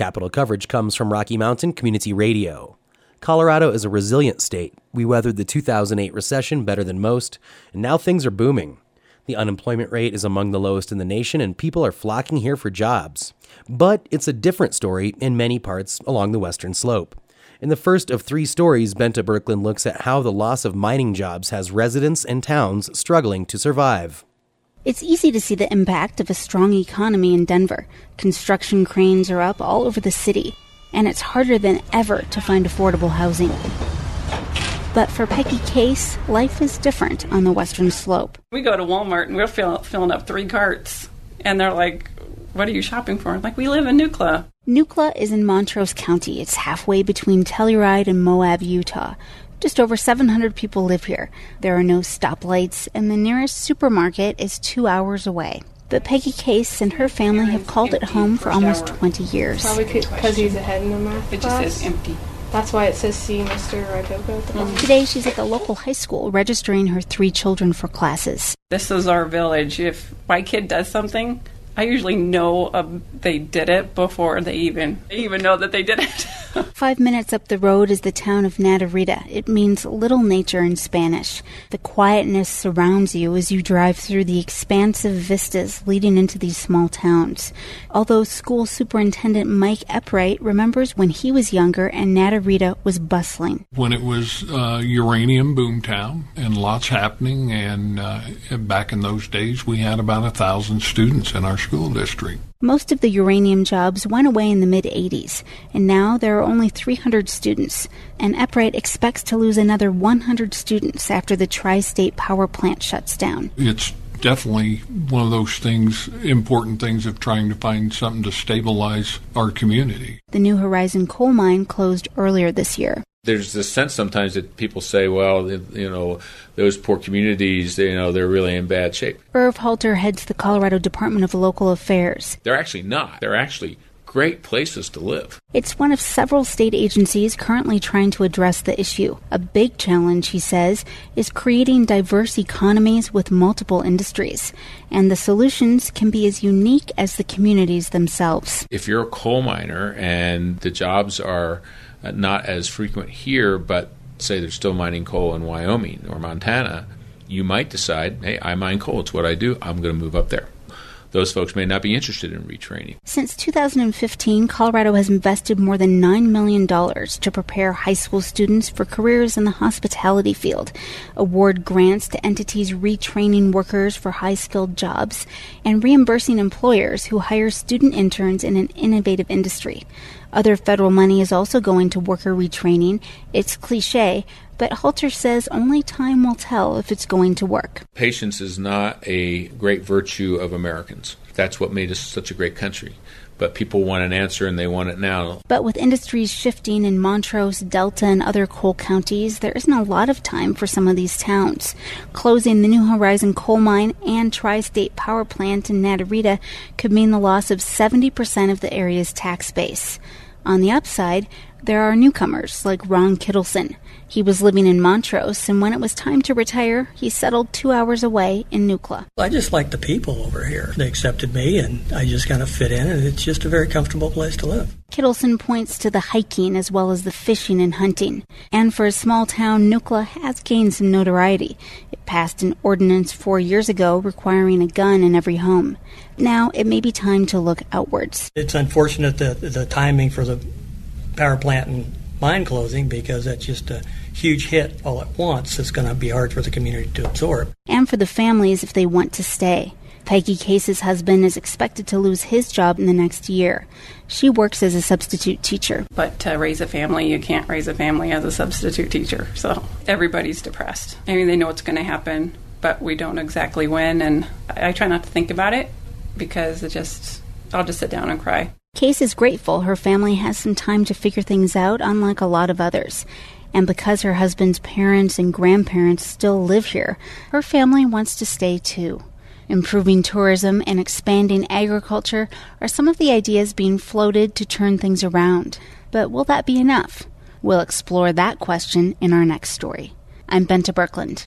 Capital coverage comes from Rocky Mountain Community Radio. Colorado is a resilient state. We weathered the 2008 recession better than most, and now things are booming. The unemployment rate is among the lowest in the nation, and people are flocking here for jobs. But it's a different story in many parts along the western slope. In the first of three stories, Bente Birkeland looks at how the loss of mining jobs has residents and towns struggling to survive. It's easy to see the impact of a strong economy in Denver. Construction cranes are up all over the city, and it's harder than ever to find affordable housing. But for Peggy Case, life is different on the western slope. We go to Walmart and we're fill, filling up three carts, and they're like, What are you shopping for? like, we live in Nucla. Nucla is in Montrose County. It's halfway between Telluride and Moab, Utah. Just over 700 people live here. There are no stoplights, and the nearest supermarket is two hours away. But Peggy Case and her family have called it home for almost 20 years. Probably because he's ahead in the math It class. just says empty. That's why it says see Mr. Raitoka at the bottom. Today, she's at the local high school registering her three children for classes. This is our village. If my kid does something, I usually know um, they did it before they even they even know that they did it. Five minutes up the road is the town of Naturita. It means little nature in Spanish. The quietness surrounds you as you drive through the expansive vistas leading into these small towns. Although school superintendent Mike Eppright remembers when he was younger and Naturita was bustling. when it was uh, uranium boomtown and lots happening. And uh, back in those days, we had about a thousand students in our school district. Most of the uranium jobs went away in the mid 80s, and now there are only 300 students. And Eppright expects to lose another 100 students after the tri state power plant shuts down. It's definitely one of those things, important things of trying to find something to stabilize our community. The New Horizon coal mine closed earlier this year. There's this sense sometimes that people say, well, you know, those poor communities, you know, they're really in bad shape. Irv Halter heads the Colorado Department of Local Affairs. They're actually not. They're actually great places to live. It's one of several state agencies currently trying to address the issue. A big challenge, he says, is creating diverse economies with multiple industries. And the solutions can be as unique as the communities themselves. If you're a coal miner and the jobs are not as frequent here, but say they're still mining coal in Wyoming or Montana, you might decide, hey, I mine coal. It's what I do. I'm going to move up there. Those folks may not be interested in retraining. Since 2015, Colorado has invested more than $9 million to prepare high school students for careers in the hospitality field, award grants to entities retraining workers for high skilled jobs, and reimbursing employers who hire student interns in an innovative industry. Other federal money is also going to worker retraining. It's cliche, but Halter says only time will tell if it's going to work. Patience is not a great virtue of Americans. That's what made us such a great country. But people want an answer and they want it now. But with industries shifting in Montrose, Delta, and other coal counties, there isn't a lot of time for some of these towns. Closing the New Horizon coal mine and tri state power plant in Naturita could mean the loss of 70% of the area's tax base. On the upside, there are newcomers like Ron Kittleson. He was living in Montrose, and when it was time to retire, he settled two hours away in Nucla. I just like the people over here. They accepted me, and I just kind of fit in, and it's just a very comfortable place to live. Kittleson points to the hiking as well as the fishing and hunting. And for a small town, Nucla has gained some notoriety. It passed an ordinance four years ago requiring a gun in every home. Now it may be time to look outwards. It's unfortunate that the timing for the power plant and mine closing because that's just a huge hit all at once. It's going to be hard for the community to absorb. And for the families if they want to stay. Peggy Case's husband is expected to lose his job in the next year. She works as a substitute teacher. But to raise a family, you can't raise a family as a substitute teacher. So everybody's depressed. I mean, they know it's going to happen, but we don't exactly when. And I I try not to think about it because it just, I'll just sit down and cry. Case is grateful her family has some time to figure things out, unlike a lot of others. And because her husband's parents and grandparents still live here, her family wants to stay too. Improving tourism and expanding agriculture are some of the ideas being floated to turn things around. But will that be enough? We'll explore that question in our next story. I'm Bente Birkeland.